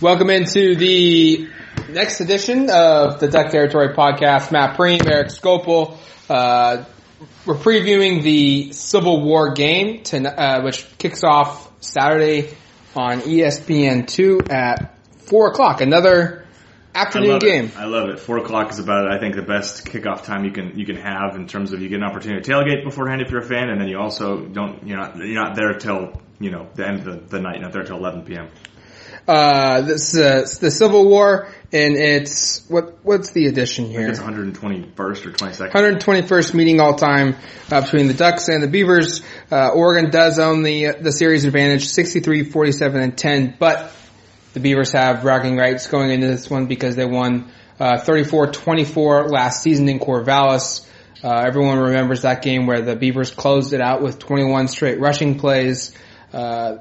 Welcome into the next edition of the Duck Territory podcast. Matt Prehm, Eric Skopil. Uh, we're previewing the Civil War game, to, uh, which kicks off Saturday on E ESPN2 at 4 o'clock. Another afternoon love game. It. I love it. Four o'clock is about I think the best kickoff time you can you can have in terms of you get an opportunity to tailgate beforehand if you're a fan, and then you also don't you're not you're not there till you know the end of the, the night, not there till 11 p.m. Uh, this uh, the Civil War, and it's what what's the edition I here? think it's 121st or 22nd. 121st meeting all time uh, between the Ducks and the Beavers. Uh, Oregon does own the the series advantage, 63, 47, and 10, but the Beavers have bragging rights going into this one because they won uh, 34-24 last season in Corvallis. Uh, everyone remembers that game where the Beavers closed it out with 21 straight rushing plays. Uh,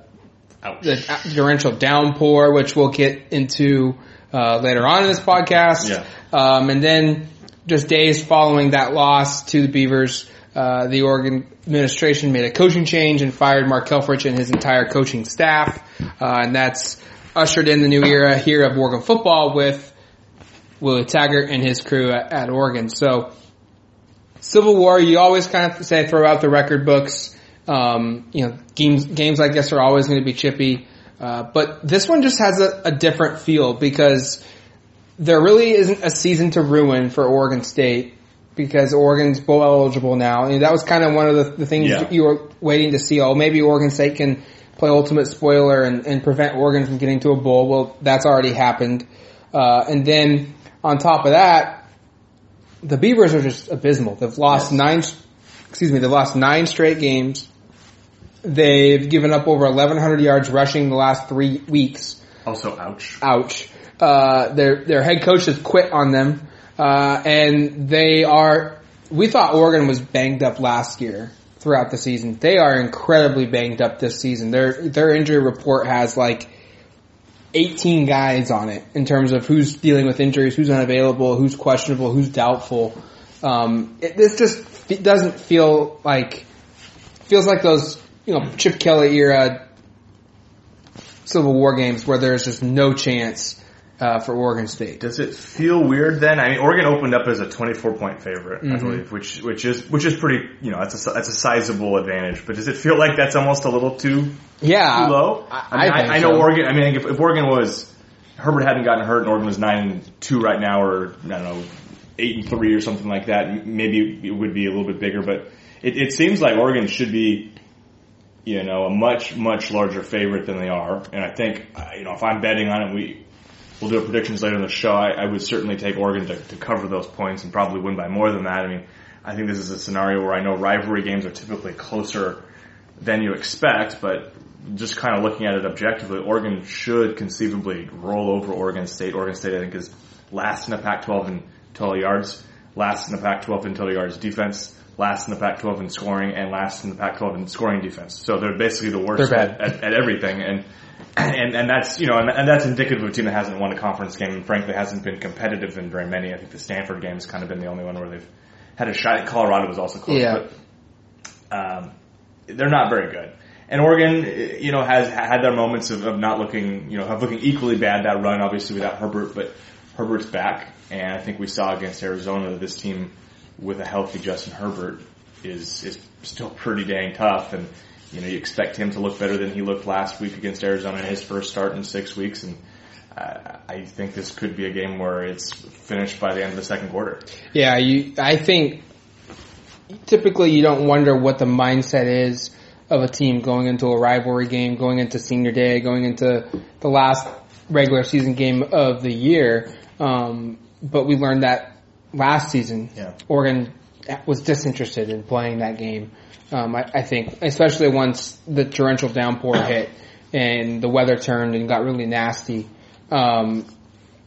Ouch. the torrential downpour, which we'll get into uh, later on in this podcast. Yeah. Um, and then just days following that loss to the Beavers, uh, the Oregon administration made a coaching change and fired Mark Helfrich and his entire coaching staff. Uh, and that's ushered in the new era here of Oregon football with Willie Taggart and his crew at, at Oregon. So, Civil War, you always kind of say throw out the record books. Um, you know, games games like this are always going to be chippy, uh, but this one just has a, a different feel because there really isn't a season to ruin for Oregon State because Oregon's bowl eligible now. And that was kind of one of the, the things Yeah. you were waiting to see. Oh, maybe Oregon State can play ultimate spoiler and, and prevent Oregon from getting to a bowl. Well, that's already happened. Uh, and then on top of that, the Beavers are just abysmal. They've lost Yes. nine, excuse me, they've lost nine straight games. They've given up over 1,100 yards rushing the last three weeks. Also, ouch. Ouch. Uh, their their head coach has quit on them, uh, and they are. We thought Oregon was banged up last year throughout the season. They are incredibly banged up this season. Their their injury report has like 18 guys on it in terms of who's dealing with injuries, who's unavailable, who's questionable, who's doubtful. Um, it, this just f- doesn't feel like feels like those you know Chip Kelly era Civil War games where there's just no chance uh, for Oregon State. Does it feel weird then? I mean, Oregon opened up as a 24 point favorite, Mm-hmm. believe, which which is which is pretty, you know, that's a that's a sizable advantage. But does it feel like that's almost a little too Yeah, too low? I, I, mean, I, think I, know so. Oregon. I mean, if, if Oregon was Herbert hadn't gotten hurt and Oregon was nine and two right now, or I don't know, eight and three or something like that, maybe it would be a little bit bigger. But it, it seems like Oregon should be, you know, a much much larger favorite than they are. And I think, uh, you know, if I'm betting on it, we we'll do a predictions later in the show. I, I would certainly take Oregon to, to cover those points and probably win by more than that. I mean, I think this is a scenario where I know rivalry games are typically closer than you expect, but just kind of looking at it objectively, Oregon should conceivably roll over Oregon State. Oregon State, I think, is last in the Pac-12 in total yards, last in the Pac-12 in total yards defense, last in the Pac-12 in scoring, and last in the Pac-12 in scoring defense. So they're basically the worst at, at, at everything, and and and that's you know, and, and that's indicative of a team that hasn't won a conference game, and frankly hasn't been competitive in very many. I think the Stanford game has kind of been the only one where they've had a shot. Colorado was also close, Yeah. but um, they're not very good. And Oregon, you know, has had their moments of, of not looking, you know, of looking equally bad that run, obviously without Herbert, but Herbert's back, and I think we saw against Arizona that this team with a healthy Justin Herbert is is still pretty dang tough, and you know, you expect him to look better than he looked last week against Arizona in his first start in six weeks, and uh, I think this could be a game where it's finished by the end of the second quarter. Yeah, you. I think typically you don't wonder what the mindset is of a team going into a rivalry game, going into senior day, going into the last regular season game of the year. Um, but we learned that last season, Yeah. Oregon was disinterested in playing that game. Um, I, I think, especially once the torrential downpour hit and the weather turned and got really nasty. Um,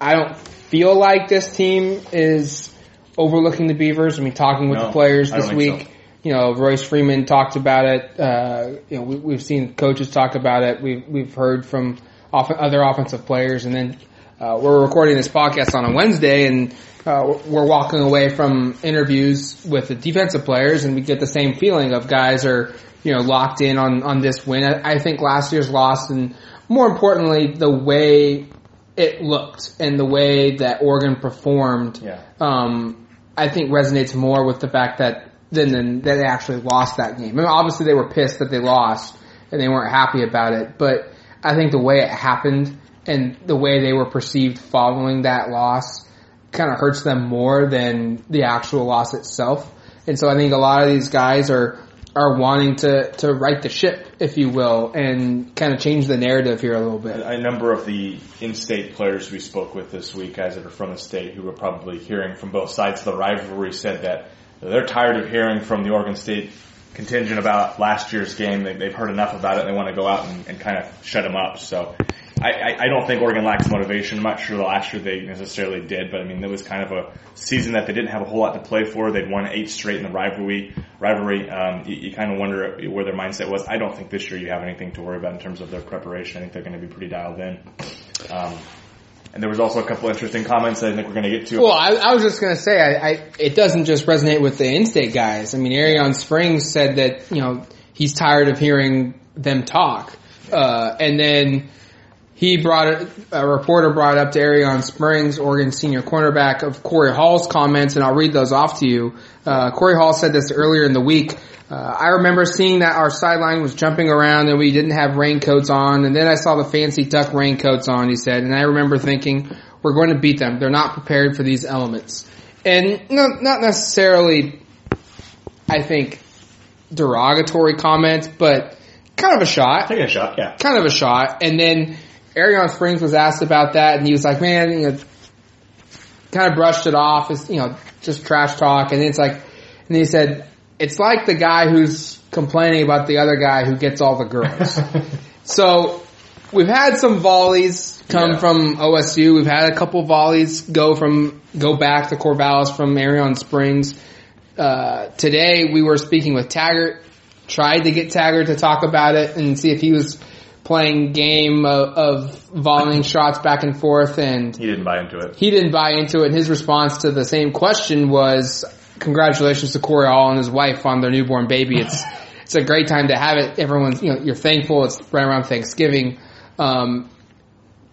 I don't feel like this team is overlooking the Beavers. I mean, talking with No, the players this week, so. you know, Royce Freeman talked about it. Uh, you know, we, we've seen coaches talk about it. We've we've heard from off- other offensive players, and then uh, we're recording this podcast on a Wednesday, and uh, we're walking away from interviews with the defensive players, and we get the same feeling of guys are you know locked in on on this win. I, I think last year's loss, and more importantly, the way it looked and the way that Oregon performed, Yeah. um, I think resonates more with the fact that than, than that they actually lost that game. I mean, obviously they were pissed that they lost and they weren't happy about it, but I think the way it happened and the way they were perceived following that loss kind of hurts them more than the actual loss itself. And so I think a lot of these guys are are wanting to to right the ship, if you will, and kind of change the narrative here a little bit. A number of the in-state players we spoke with this week, guys that are from the state who were probably hearing from both sides of the rivalry, said that they're tired of hearing from the Oregon State contingent about last year's game. They, they've heard enough about it. They want to go out and, and kind of shut them up. So I, I, don't think Oregon lacks motivation. I'm not sure last year they necessarily did, but I mean, it was kind of a season that they didn't have a whole lot to play for. They'd won eight straight in the rivalry. Rivalry. Um, you, you kind of wonder where their mindset was. I don't think this year you have anything to worry about in terms of their preparation. I think they're going to be pretty dialed in. Um, and there was also a couple interesting comments that I think we're going to get to. Well, I, I was just gonna say, I, I it doesn't just resonate with the in-state guys. I mean, Arrion Springs said that you know he's tired of hearing them talk, uh, and then he brought it, a reporter brought up to Arrion Springs, Oregon senior cornerback of Corey Hall's comments, and I'll read those off to you. Uh, Corey Hall said this earlier in the week. Uh, I remember seeing that our sideline was jumping around and we didn't have raincoats on, and then I saw the fancy duck raincoats on, he said, and I remember thinking, we're going to beat them. They're not prepared for these elements. And no, not necessarily, I think, derogatory comments, but kind of a shot Taking a shot, yeah. kind of a shot. And then Arrion Springs was asked about that, and he was like, "Man, you know," kind of brushed it off as you know, just trash talk. And it's like, and he said, "It's like the guy who's complaining about the other guy who gets all the girls." so we've had some volleys come Yeah. from OSU. We've had a couple volleys go from go back to Corvallis from Arrion Springs. Uh, today we were speaking with Taggart, tried to get Taggart to talk about it and see if he was playing game of, of volleying shots back and forth and He didn't buy into it. he didn't buy into it. And his response to the same question was, congratulations to Corey Hall and his wife on their newborn baby. It's, it's a great time to have it. Everyone's, you know, you're thankful. It's right around Thanksgiving. Um,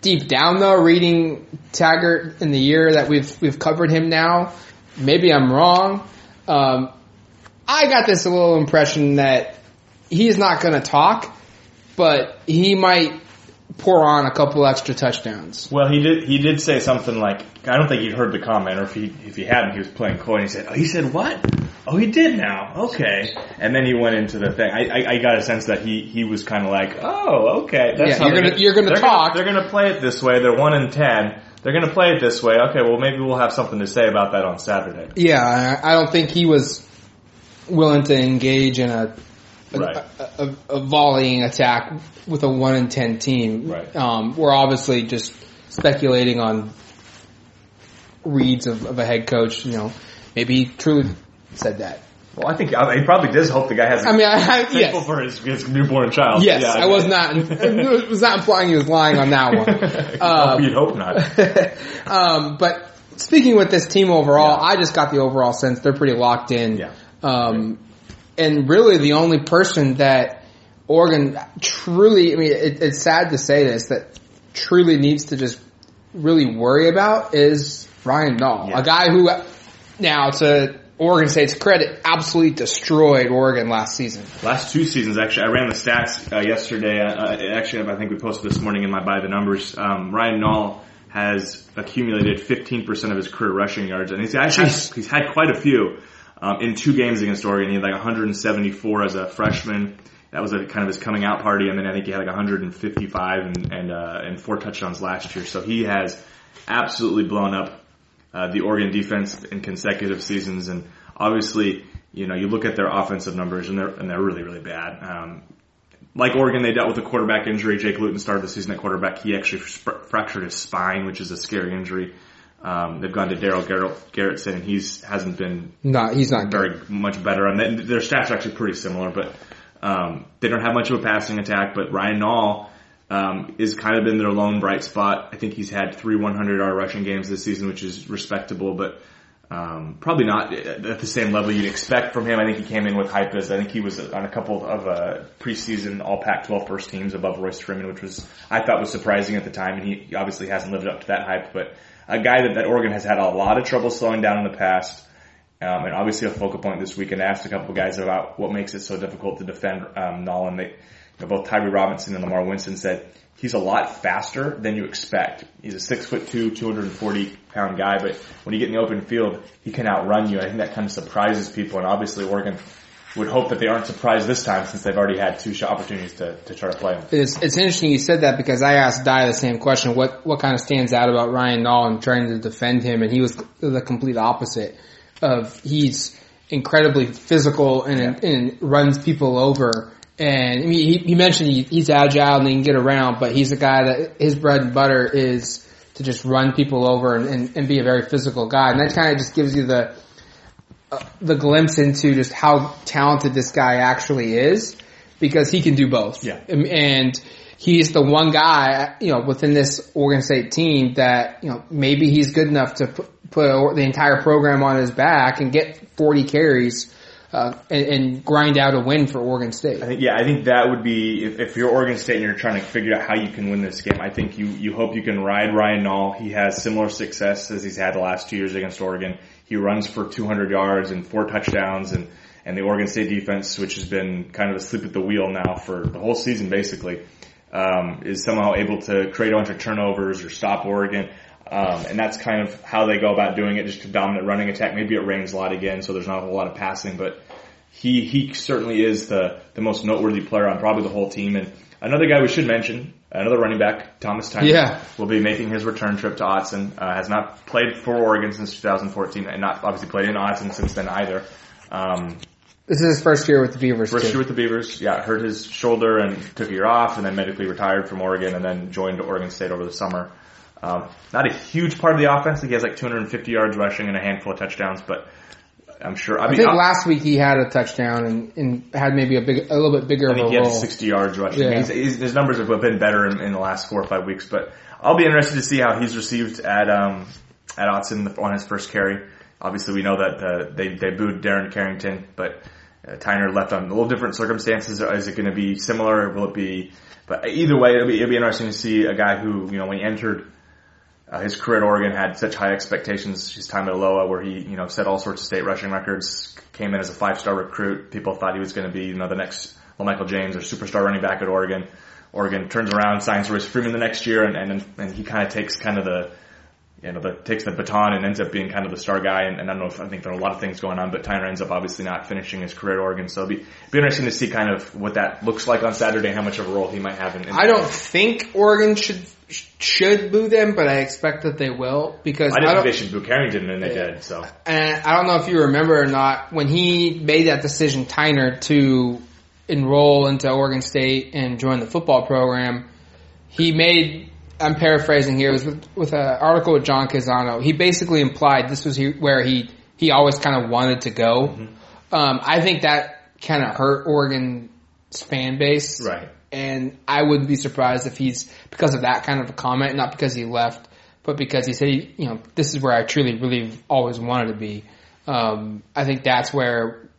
deep down though, reading Taggart in the year that we've, we've covered him now, maybe I'm wrong. Um, I got this little impression that he's not going to talk, but he might pour on a couple extra touchdowns. Well, he did. He did say something like, "I don't think he'd heard the comment, or if he if he hadn't, he was playing coy." And he said, "Oh, he said what? Oh, he did now. Okay." And then he went into the thing. I I, I got a sense that he he was kind of like, "Oh, okay, that's Yeah, how you're gonna- you're gonna they're talk." they're gonna play it this way. They're one in ten. They're gonna play it this way. Okay, well maybe we'll have something to say about that on Saturday." Yeah, I I don't think he was willing to engage in a, Right. a, a, a volleying attack with a one in ten team. Right. Um, we're obviously just speculating on reads of, of a head coach. You know, maybe he truly said that. Well, I think I, he probably does hope the guy has. I mean, I, I yes, for his, his newborn child. yes, Yeah, I was not I was not implying he was lying on that one. Um, you'd hope not. um, but speaking with this team overall, Yeah. I just got the overall sense they're pretty locked in. Yeah. Um, and really the only person that Oregon truly, I mean, it, it's sad to say this, that truly needs to just really worry about is Ryan Nall. Yeah. A guy who, now to Oregon State's credit, absolutely destroyed Oregon last season. Last two seasons, actually, I ran the stats uh, yesterday. Uh, actually, I think we posted this morning in my by the numbers. Um, Ryan Nall has accumulated 15% of his career rushing yards, and he's actually Jeez. he's had quite a few um, in two games against Oregon. He had like 174 as a freshman. That was a kind of his coming out party, and then I think he had like 155 and and, uh, and four touchdowns last year. So he has absolutely blown up uh, the Oregon defense in consecutive seasons, and obviously, you know, you look at their offensive numbers, and they're and they're really really bad. Um, like Oregon, they dealt with a quarterback injury. Jake Luton started the season at quarterback. He actually sp- fractured his spine, which is a scary injury. Um, they've gone to Daryl Garrett, Garretson, and he's hasn't been Not, he's not good. very much better. And their stats are actually pretty similar, but um, they don't have much of a passing attack. But Ryan Nall um, is kind of been their lone bright spot. I think he's had three 100 yard rushing games this season, which is respectable. But Um, probably not at the same level you'd expect from him. I think he came in with hype as I think he was on a couple of uh, preseason All Pac-12 first teams above Royce Freeman, which was I thought was surprising at the time, and he obviously hasn't lived up to that hype. But a guy that, that Oregon has had a lot of trouble slowing down in the past, um, and obviously a focal point this week. And asked a couple of guys about what makes it so difficult to defend um, Nolan. They, you know, both Tyree Robinson and Lamar Winston said he's a lot faster than you expect. He's a six foot two, 240 pound guy, but when you get in the open field, he can outrun you. I think that kind of surprises people, and obviously Oregon would hope that they aren't surprised this time since they've already had two opportunities to, to try to play him. It's, it's interesting you said that because I asked Dye the same question. What what kind of stands out about Ryan Nall and trying to defend him, and he was the complete opposite. Of he's incredibly physical and, yeah. and runs people over. And I mean, he, he mentioned he, he's agile and he can get around, but he's a guy that his bread and butter is to just run people over and, and, and be a very physical guy. And that kind of just gives you the Uh, the glimpse into just how talented this guy actually is because he can do both. Yeah. And he's the one guy, you know, within this Oregon State team that, you know, maybe he's good enough to put, put the entire program on his back and get 40 carries uh, and, and, grind out a win for Oregon State. I think, yeah, I think that would be if, if, you're Oregon State and you're trying to figure out how you can win this game. I think you you hope you can ride Ryan Nall. He has similar success as he's had the last two years against Oregon. He runs for 200 yards and four touchdowns, and and the Oregon State defense, which has been kind of asleep at the wheel now for the whole season, basically, um, is somehow able to create a bunch of turnovers or stop Oregon. Um, and that's kind of how they go about doing it, just a dominant running attack. Maybe it rains a lot again, so there's not a whole lot of passing, but he, he certainly is the, the most noteworthy player on probably the whole team. And another guy we should mention, another running back, Thomas Tyner, yeah. will be making his return trip to Autzen. Uh, has not played for Oregon since 2014 and not obviously played in Autzen since then either. Um, this is his first year with the Beavers. First too. year with the Beavers. Yeah, hurt his shoulder and took a year off, and then medically retired from Oregon, and then joined Oregon State over the summer. Um, not a huge part of the offense. He has like 250 yards rushing and a handful of touchdowns, but I'm sure. I, mean, think I'll, last week he had a touchdown and, and, had maybe a big, a little bit bigger. I think he had 60 yards rushing. Yeah. He's, he's, his numbers have been better in, in, the last four or five weeks, but I'll be interested to see how he's received at um, at Autzen on his first carry. Obviously, we know that uh, they they booed Darren Carrington, but uh, Tyner left on a little different circumstances. Is it going to be similar? Will it be? But either way, it'll be it'll be interesting to see a guy who you know when he entered uh, his career at Oregon had such high expectations. His time at Aloha, where he you know set all sorts of state rushing records, came in as a five star recruit. People thought he was going to be you know the next Michael James or superstar running back at Oregon. Oregon turns around, signs Royce Freeman the next year, and and and he kind of takes kind of the you know, the, takes the baton and ends up being kind of the star guy. And, and, I don't know if I think there are a lot of things going on, but Tyner ends up obviously not finishing his career at Oregon. So it'll be, be interesting to see kind of what that looks like on Saturday and how much of a role he might have in. in I don't think Oregon should should boo them, but I expect that they will because I didn't I think they should boo Carrington, and they yeah. did. So, and I don't know if you remember or not when he made that decision, Tyner to enroll into Oregon State and join the football program. He made I'm paraphrasing here. It was with, with an article with John Canzano. He basically implied this was he, where he he always kind of wanted to go. Mm-hmm. Um, I think that kind of hurt Oregon's fan base, right? And I wouldn't be surprised if he's because of that kind of a comment, not because he left, but because he said, he, you know, this is where I truly, really always wanted to be. Um, I think that's where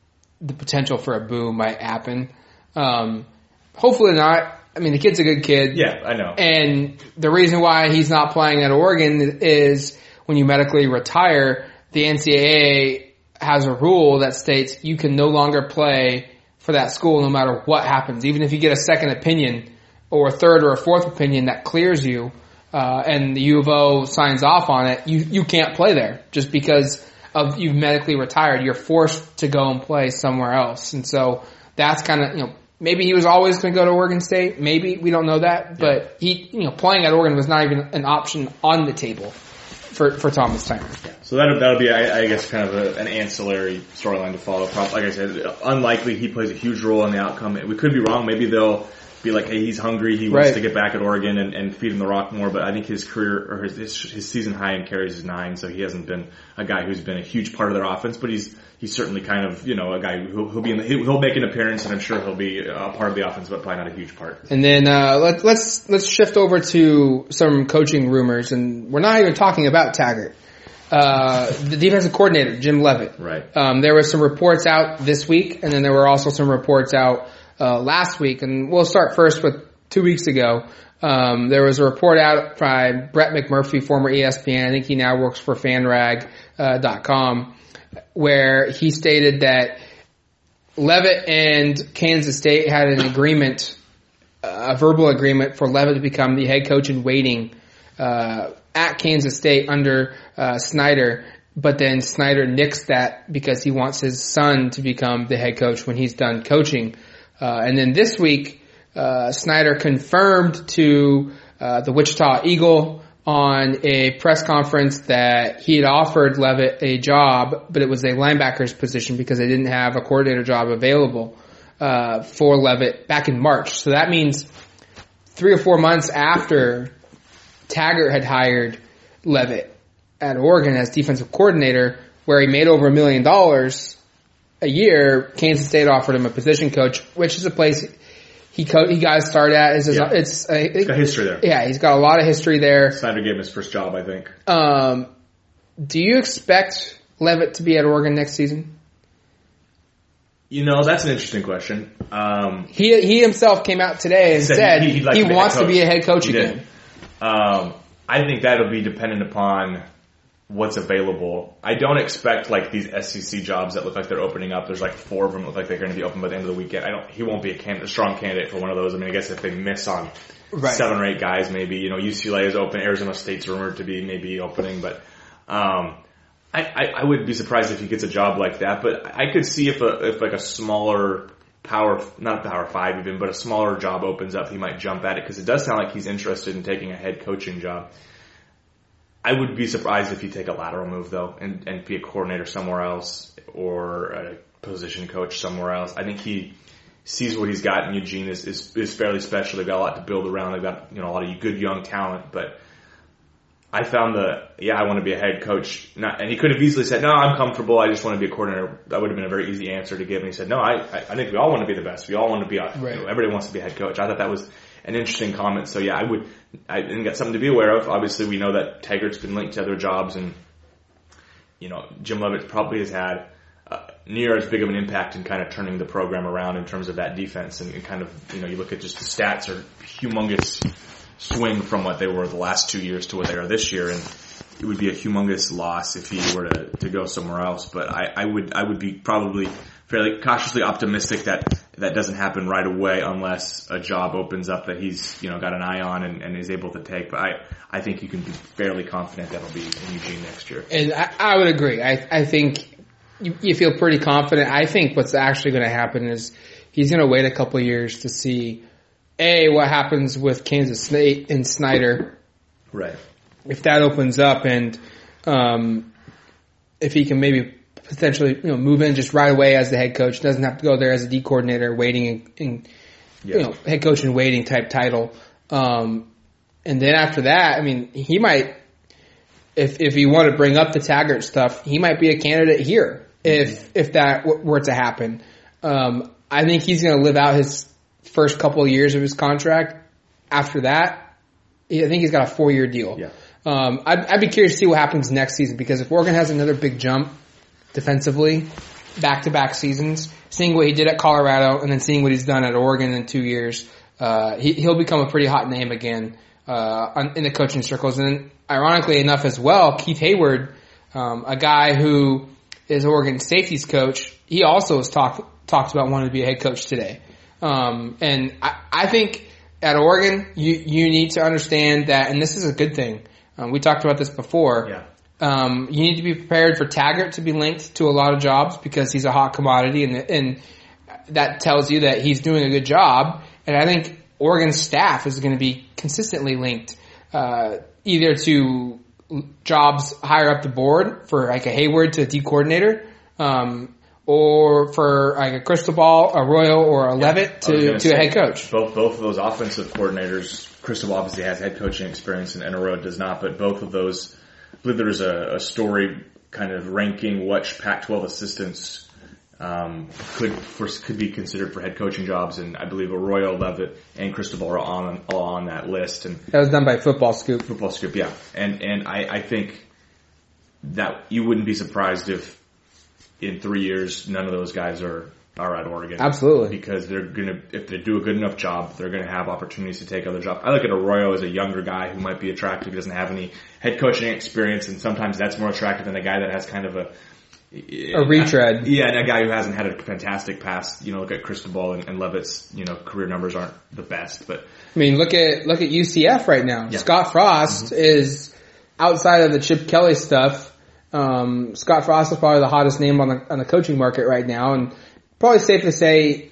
the potential for a boom might happen. Um, hopefully not. I mean, the kid's a good kid. Yeah, I know. And the reason why he's not playing at Oregon is when you medically retire, the NCAA has a rule that states you can no longer play for that school no matter what happens. Even if you get a second opinion or a third or a fourth opinion that clears you, uh, and the U of O signs off on it, you, you can't play there just because of you've medically retired. You're forced to go and play somewhere else. And so that's kind of, you know, Maybe he was always going to go to Oregon State. Maybe we don't know that, but he, you know, playing at Oregon was not even an option on the table for for Thomas Tyner. Yeah. So that that'll be, I, I, guess, kind of a, an ancillary storyline to follow. Like I said, unlikely he plays a huge role in the outcome. We could be wrong. Maybe they'll be like, hey, he's hungry. He wants right. to get back at Oregon and, and feed him the rock more. But I think his career or his, his, his season high in carries is nine, so he hasn't been a guy who's been a huge part of their offense. But he's he's certainly kind of you know a guy who he'll be in the, he'll make an appearance, and I'm sure he'll be a part of the offense, but probably not a huge part. And then uh, let, let's let's shift over to some coaching rumors, and we're not even talking about Taggart. uh, the defensive coordinator, Jim Leavitt. Right. Um, there were some reports out this week, and then there were also some reports out uh, last week. And we'll start first with two weeks ago. Um, there was a report out by Brett McMurphy, former ESPN. I think he now works for FanRag.com, uh, where he stated that Leavitt and Kansas State had an agreement, a verbal agreement for Leavitt to become the head coach in waiting uh, at Kansas State under uh, Snyder. But then Snyder nixed that because he wants his son to become the head coach when he's done coaching. Uh, and then this week, uh, Snyder confirmed to uh, the Wichita Eagle on a press conference that he had offered Leavitt a job, but it was a linebacker's position because they didn't have a coordinator job available uh, for Leavitt back in March. So that means three or four months after Taggart had hired Leavitt at Oregon as defensive coordinator, where he made over a million dollars a year, Kansas State offered him a position coach, which is a place he co- he got started at. It's, Yeah. it's uh, He's got history there. yeah, he's got a lot of history there. Snyder gave him his first job, I think. Um, do you expect Leavitt to be at Oregon next season? You know, that's an interesting question. Um, He he himself came out today and Said said, he- he, he'd to wants to be a head coach He again. Um, I think that'll be dependent upon what's available. I don't expect like these SEC jobs that look like they're opening up. There's like four of them that look like they're going to be open by the end of the weekend. I don't. He won't be a, can, a strong candidate for one of those. I mean, I guess if they miss on Right. seven or eight guys, maybe you know UCLA is open. Arizona State's rumored to be maybe opening, but um, I, I, I wouldn't be surprised if he gets a job like that. But I could see if a if like a smaller power, not power five even, but a smaller job opens up, he might jump at it because it does sound like he's interested in taking a head coaching job. I would be surprised if he take a lateral move though and, and be a coordinator somewhere else or a position coach somewhere else. I think he sees what he's got in Eugene is, is, is fairly special. They've got a lot to build around. They've got, you know, a lot of good young talent, but I found the, yeah, I want to be a head coach. Not, and he could have easily said, no, I'm comfortable. I just want to be a coordinator. That would have been a very easy answer to give. And he said, no, I, I I think we all want to be the best. We all want to be, a, Right. you know, everybody wants to be a head coach. I thought that was an interesting comment. So yeah, I would, I think that's something to be aware of. Obviously we know that Taggart's been linked to other jobs and, you know, Jim Leavitt probably has had uh, near as big of an impact in kind of turning the program around in terms of that defense and, and kind of, you know, you look at just the stats are humongous swing from what they were the last two years to what they are this year and it would be a humongous loss if he were to, to go somewhere else. But I, I would I would be probably fairly cautiously optimistic that that doesn't happen right away unless a job opens up that he's you know got an eye on and, and is able to take. But I I think you can be fairly confident that'll be in Eugene next year. And I, I would agree. I, I think you, you feel pretty confident. I think what's actually going to happen is he's going to wait a couple of years to see a what happens with Kansas State and Snyder Right. if that opens up and um, if he can maybe potentially you know move in just right away as the head coach, doesn't have to go there as a D coordinator, waiting and, and Yeah. you know head coach and waiting type title. Um, and then after that, I mean, he might if if you want to bring up the Taggart stuff, he might be a candidate here if if that w- were to happen. Um, I think he's going to live out his first couple of years of his contract. After that, I think he's got a four year deal. Yeah. Um, I'd, I'd be curious to see what happens next season because if Oregon has another big jump defensively, back to back seasons, seeing what he did at Colorado and then seeing what he's done at Oregon in two years, uh, he, he'll become a pretty hot name again uh, on, in the coaching circles. And ironically enough, as well, Keith Heyward, um, a guy who is Oregon safeties coach, he also has talked talked about wanting to be a head coach today. Um, and I, I think at Oregon, you you need to understand that, and this is a good thing. Um, we talked about this before. Yeah. Um, you need to be prepared for Taggart to be linked to a lot of jobs because he's a hot commodity, and and that tells you that he's doing a good job. And I think Oregon's staff is going to be consistently linked uh, either to jobs higher up the board for like a Heyward to D coordinator, um, or for like a Cristobal, Arroyo, or a Leavitt to gonna a head coach. Both both of those offensive coordinators, Cristobal obviously has head coaching experience, and Arroyo does not. But both of those, I believe there was a, a story kind of ranking which Pac-12 assistants um, could for, could be considered for head coaching jobs, and I believe Arroyo, Leavitt, and Cristobal are on all on that list. And That was done by Football Scoop. football scoop, yeah. And and I, I think that you wouldn't be surprised if in three years none of those guys are are at Oregon. Absolutely. Because they're gonna if they do a good enough job, they're gonna have opportunities to take other jobs. I look at Arroyo as a younger guy who might be attractive, he doesn't have any head coaching experience and sometimes that's more attractive than a guy that has kind of a a retread. Yeah, and a guy who hasn't had a fantastic past. You know, look at Cristobal and, and Leavitt's. You know, career numbers aren't the best, but I mean, look at look at UCF right now. Yeah. Scott Frost Mm-hmm. is outside of the Chip Kelly stuff. Um, Scott Frost is probably the hottest name on the on the coaching market right now, and probably safe to say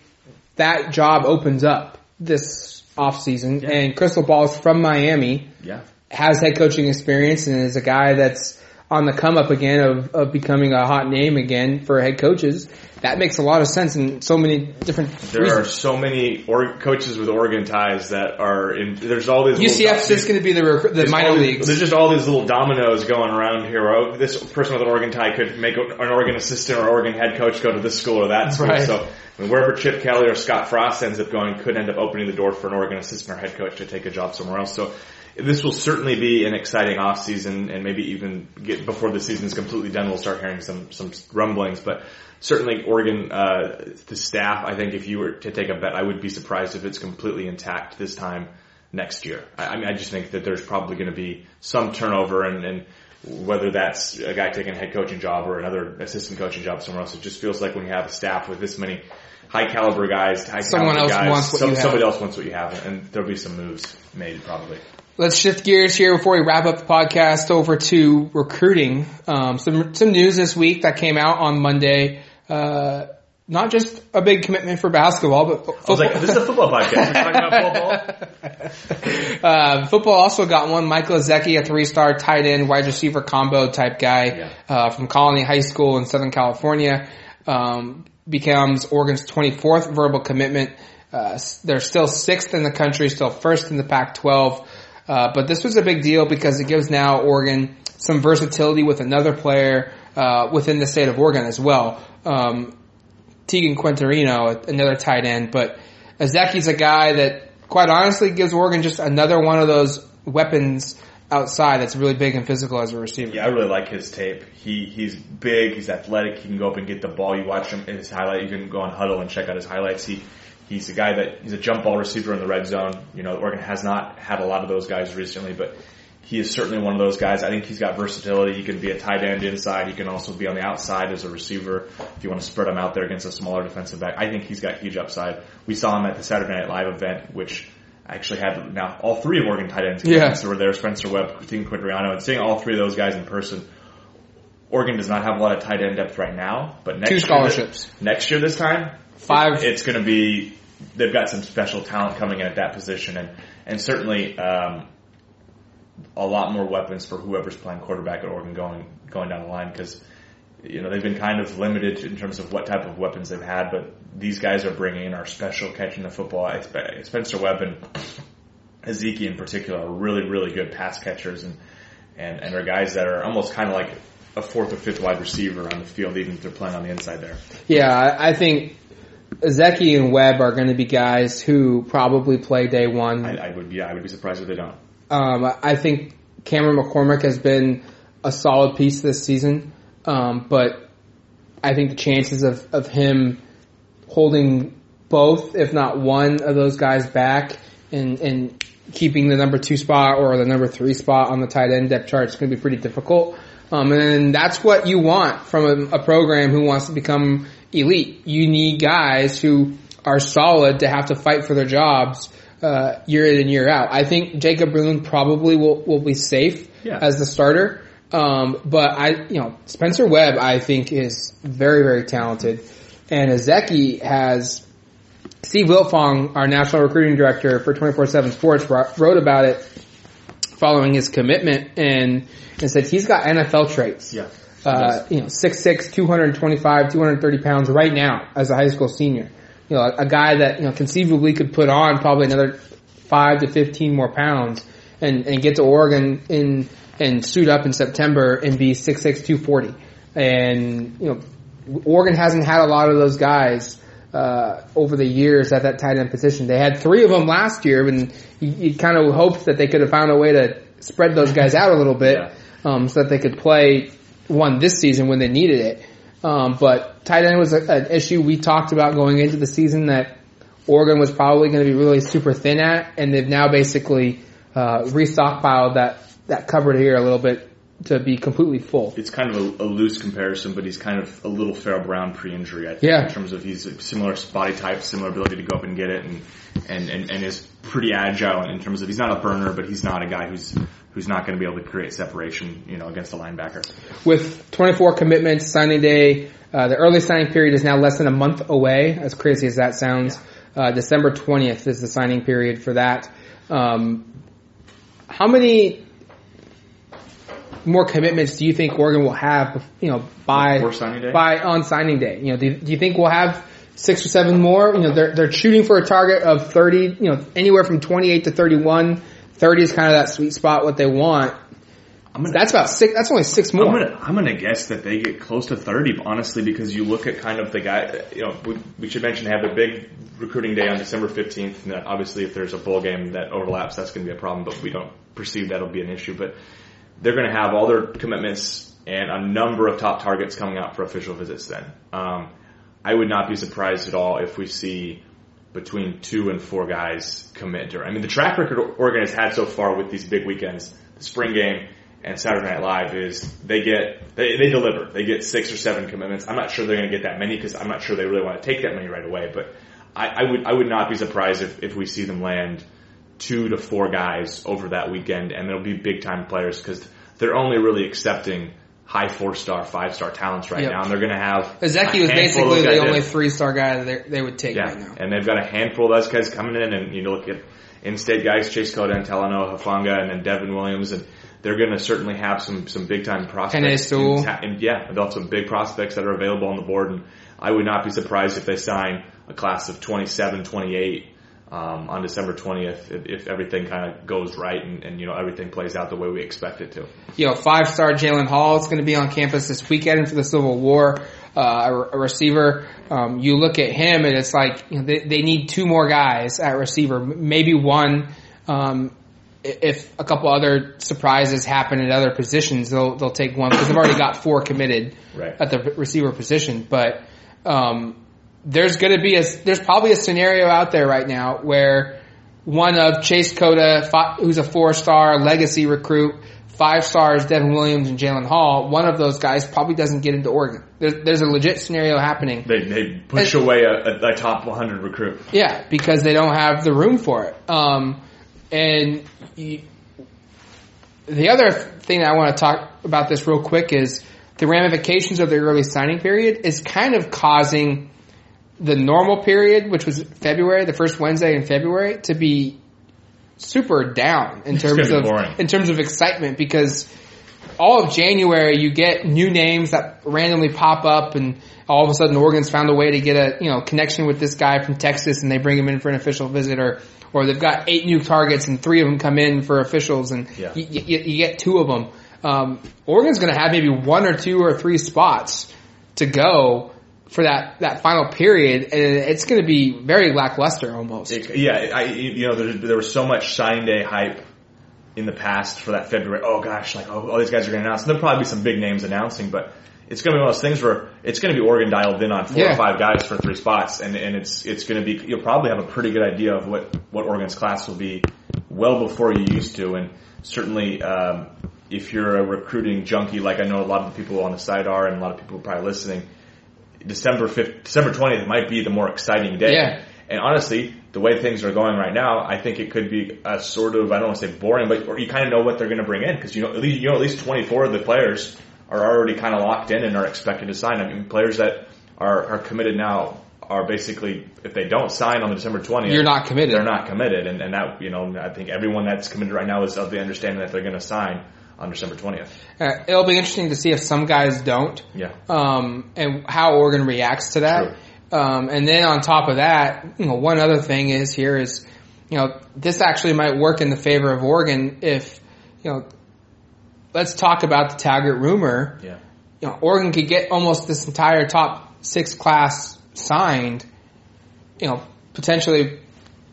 that job opens up this off season. Yeah. And Cristobal's from Miami, yeah, has head coaching experience, and is a guy that's on the come up again of, of becoming a hot name again for head coaches. That makes a lot of sense in so many different there reasons. are so many or- coaches with Oregon ties that are in. There's all these little- UCF's just going to be the, rec- the minor these- leagues. There's just all these little dominoes going around here. Oh, this person with an Oregon tie could make an Oregon assistant or Oregon head coach go to this school or that school. Right. So I mean, wherever Chip Kelly or Scott Frost ends up going could end up opening the door for an Oregon assistant or head coach to take a job somewhere else. So this will certainly be an exciting off season and maybe even get before the season is completely done, we'll start hearing some, some rumblings, but certainly Oregon, uh, the staff, I think if you were to take a bet, I would be surprised if it's completely intact this time next year. I, I mean, I just think that there's probably going to be some turnover and, and whether that's a guy taking a head coaching job or another assistant coaching job somewhere else, it just feels like when you have a staff with this many high caliber guys, high Someone caliber else guys, wants what some- you have. somebody else wants what you have, and there'll be some moves made probably. Let's shift gears here before we wrap up the podcast over to recruiting. Um, some some news this week that came out on Monday. Uh, not just a big commitment for basketball, but I was like, this is a football podcast. We're talking about football. Uh, football also got one. Michael Ezeike, a three-star tight end, wide receiver combo type guy Yeah. uh, from Colony High School in Southern California, um, becomes Oregon's 24th verbal commitment. Uh, they're still sixth in the country, still first in the Pac-12. Uh, but this was a big deal because it gives now Oregon some versatility with another player uh, within the state of Oregon as well. Um, Teagan Quitoriano, another tight end, but Ezeike's a guy that quite honestly gives Oregon just another one of those weapons outside that's really big and physical as a receiver. Yeah, I really like his tape. He he's big, he's athletic, he can go up and get the ball. You watch him in his highlight, you can go on Hudl and check out his highlights. He he's a guy that he's a jump ball receiver in the red zone. You know, Oregon has not had a lot of those guys recently, but he is certainly one of those guys. I think he's got versatility. He can be a tight end inside. He can also be on the outside as a receiver if you want to spread him out there against a smaller defensive back. I think he's got huge upside. We saw him at the Saturday Night Live event, which actually had now all three of Oregon tight ends. Yeah. So were there Spencer Webb, Teagan Quitoriano, and seeing all three of those guys in person. Oregon does not have a lot of tight end depth right now, but next Two year- scholarships. next year this time, Five. it's going to be they've got some special talent coming in at that position, and and certainly um, a lot more weapons for whoever's playing quarterback at Oregon going going down the line because you know they've been kind of limited in terms of what type of weapons they've had, but these guys are bringing in our special catching the football. Spencer Webb and Ezeike in particular are really really good pass catchers and and and are guys that are almost kind of like a fourth or fifth wide receiver on the field, even if they're playing on the inside there. Yeah, I think Zeki and Webb are going to be guys who probably play day one. I, I would be I would be surprised if they don't. Um, I think Cameron McCormick has been a solid piece this season, um, but I think the chances of, of him holding both, if not one of those guys back and, and keeping the number two spot or the number three spot on the tight end depth chart is going to be pretty difficult. Um, and that's what you want from a, a program who wants to become elite. You need guys who are solid to have to fight for their jobs uh, year in and year out. I think Jacob Breeland probably will, will be safe Yeah. as the starter. Um, but I, you know, Spencer Webb, I think is very, very talented. And Ezeike has, Steve Wiltfong, our national recruiting director for 24-7 Sports, wrote about it following his commitment and, and said he's got NFL traits. Yeah. Uh, you know, 6'6", 225, 230 pounds right now as a high school senior. You know, a, a guy that, you know, conceivably could put on probably another five to 15 more pounds and, and get to Oregon in, and suit up in September and be 6'6", 240. And, you know, Oregon hasn't had a lot of those guys, uh, over the years at that tight end position. They had three of them last year and you, you kind of hoped that they could have found a way to spread those guys out a little bit, Yeah. um, so that they could play one this season when they needed it. Um, but tight end was a, an issue we talked about going into the season that Oregon was probably going to be really super thin at, and they've now basically uh, restockpiled that that cupboard here a little bit to be completely full. It's kind of a, a loose comparison, but he's kind of a little Pharaoh Brown pre-injury. I think, Yeah. in terms of he's a similar body type, similar ability to go up and get it, and and and, and is pretty agile in terms of he's not a burner, but he's not a guy who's who's not going to be able to create separation, you know, against a linebacker. With 24 commitments, signing day, uh, the early signing period is now less than a month away, as crazy as that sounds. Uh, December 20th is the signing period for that. Um, how many more commitments do you think Oregon will have, you know, by, Before signing day? by on signing day? You know, do, do you think we'll have six or seven more? You know, they're, they're shooting for a target of 30, you know, anywhere from 28 to 31. 30 is kind of that sweet spot, what they want. I'm gonna, That's about six, that's only six more. I'm gonna I'm gonna guess that they get close to 30, honestly, because you look at kind of the guy. You know, we, we should mention they have a big recruiting day on December 15th. And that obviously, if there's a bowl game that overlaps, that's going to be a problem. But we don't perceive that'll be an issue. But they're going to have all their commitments and a number of top targets coming out for official visits. Then um, I would not be surprised at all if we see between two and four guys commit. During, I mean, the track record Oregon has had so far with these big weekends, the spring game and Saturday Night Live, is they get they, they deliver. They get six or seven commitments. I'm not sure they're going to get that many because I'm not sure they really want to take that many right away. But I, I would I would not be surprised if, if we see them land two to four guys over that weekend, and they'll be big time players because they're only really accepting high four star, five star talents right Yep. now, and they're going to have Ezeike was basically the only three star guy that they, would take Yeah, right now. and they've got a handful of those guys coming in, and you look at in-state guys, Chase Cota and Talanoa Hafanga, and then Devin Williams, and they're going to certainly have some some big time prospects. And and yeah, they'll have some big prospects that are available on the board, and I would not be surprised if they sign a class of 27, 28 um, on December 20th if, if everything kind of goes right and, and you know everything plays out the way we expect it to. You know, five star Jalen Hall is going to be on campus this weekend for the Civil War, uh, a, receiver. Um, you look at him and it's like, you know, they, they need two more guys at receiver, m- maybe one. Um, if a couple other surprises happen at other positions, they'll they'll take one because they've already got four committed Right. at the receiver position. But um, there's going to be a there's probably a scenario out there right now where one of Chase Cota, who's a four star legacy recruit, five stars Devin Williams and Jalen Hall, one of those guys probably doesn't get into Oregon. There's, there's a legit scenario happening. They they push away a, a, a top 100 recruit. Yeah, because they don't have the room for it. Um, and you, the other thing I want to talk about this real quick is the ramifications of the early signing period is kind of causing the normal period, which was February, the first Wednesday in February, to be super down in terms of boring. in terms of excitement because all of January you get new names that randomly pop up and all of a sudden Oregon's found a way to get a you know connection with this guy from Texas and they bring him in for an official visit or or they've got eight new targets and three of them come in for officials and Yeah. you, you, you get two of them. Um, Oregon's going to have maybe one or two or three spots to go for that, that final period and it's going to be very lackluster almost. It- yeah, I, you know, there, there was so much signing day hype in the past for that February. Oh gosh, like oh, all these guys are going to announce. And There'll probably be some big names announcing, but it's going to be one of those things where it's going to be Oregon dialed in on four Yeah. or five guys for three spots, and and it's it's going to be you'll probably have a pretty good idea of what what Oregon's class will be well before you used to, and certainly. Um, if you're a recruiting junkie, like I know a lot of the people on the side are, and a lot of people are probably listening, December 5th, December 20th might be the more exciting day. Yeah. And honestly, the way things are going right now, I think it could be a sort of, I don't want to say boring, but or you kind of know what they're going to bring in because you know, at least, you know, at least 24 of the players are already kind of locked in and are expected to sign. I mean, players that are, are committed now are basically, if they don't sign on the December 20th, You're not committed. They're not committed. And, and that, you know, I think everyone that's committed right now is of the understanding that they're going to sign on December 20th. Uh, it'll be interesting to see if some guys don't. Yeah. um, and how Oregon reacts to that. Um, and then on top of that, you know, one other thing is here is, you know, this actually might work in the favor of Oregon if, you know, let's talk about the Taggart rumor. Yeah. You know, Oregon could get almost this entire top six class signed, you know, potentially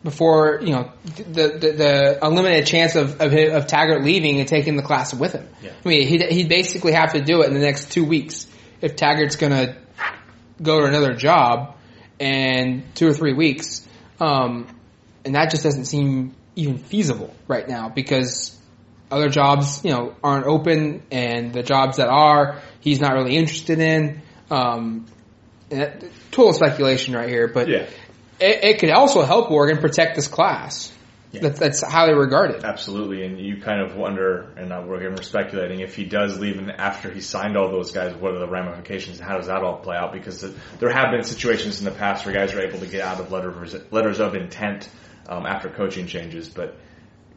before you know the the, the unlimited chance of of, of Taggart leaving and taking the class with him. Yeah. I mean, he'd, he'd basically have to do it in the next two weeks if Taggart's going to go to another job and two or three weeks. Um, and that just doesn't seem even feasible right now because other jobs, you know, aren't open and the jobs that are, he's not really interested in. Um, total speculation right here, but Yeah. It, it could also help Oregon protect this class. Yeah. That, that's highly regarded. Absolutely, and you kind of wonder, and we're, we're speculating if he does leave, and after he signed all those guys, what are the ramifications? and How does that all play out? Because there have been situations in the past where guys are able to get out of letters letters of intent um, after coaching changes, but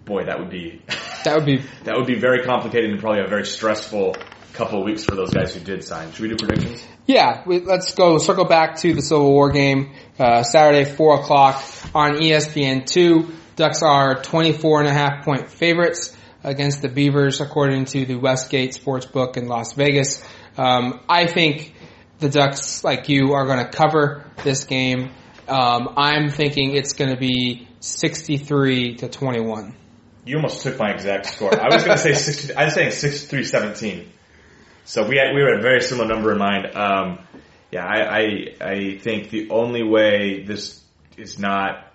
boy, that would be That would be that would be very complicated and probably a very stressful couple of weeks for those guys who did sign. Should we do predictions? Yeah, we, let's go circle back to the Civil War game, uh, Saturday, 4 o'clock on ESPN 2. Ducks are 24 and a half point favorites against the Beavers according to the Westgate Sportsbook in Las Vegas. Um, I think the Ducks, like you, are going to cover this game. Um, I'm thinking it's going to be 63 to 21. You almost took my exact score. I was going to say 60, I was saying 63-17. So we had, we had a very similar number in mind. Um, yeah, I, I, I think the only way this is not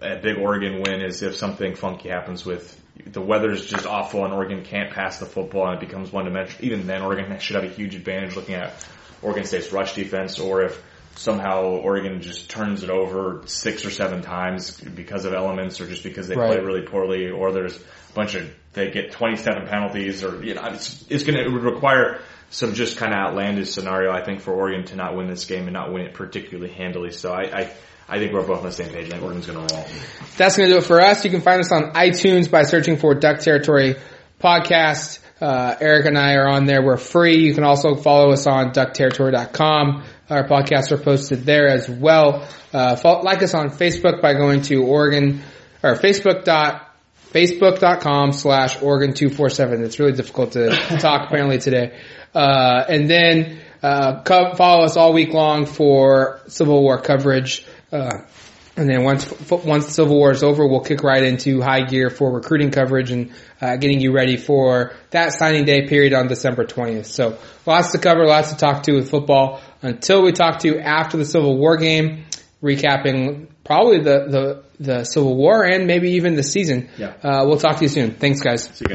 a big Oregon win is if something funky happens with the weather's just awful and Oregon can't pass the football and it becomes one dimensional. Even then, Oregon should have a huge advantage looking at Oregon State's rush defense or if somehow Oregon just turns it over six or seven times because of elements or just because they Right. play really poorly or there's a bunch of, they get 27 penalties or, you know, it's, it's it would require some just kind of outlandish scenario, I think, for Oregon to not win this game and not win it particularly handily. So I, I, I think we're both on the same page. I think Oregon's gonna roll. That's going to do it for us. You can find us on iTunes by searching for Duck Territory Podcast. Uh, Eric and I are on there. We're free. You can also follow us on duckterritory.com. Our podcasts are posted there as well. Uh, like us on Facebook by going to Oregon or Facebook dot Facebook.com slash Oregon 247. It's really difficult to talk apparently today. Uh, and then, uh, co- follow us all week long for Civil War coverage. Uh, and then once once the Civil War is over, we'll kick right into high gear for recruiting coverage and uh, getting you ready for that signing day period on December 20th. So lots to cover, lots to talk to with football. Until we talk to you after the Civil War game, recapping probably the the, the Civil War and maybe even the season. Yeah. Uh, we'll talk to you soon. Thanks, guys. See you guys.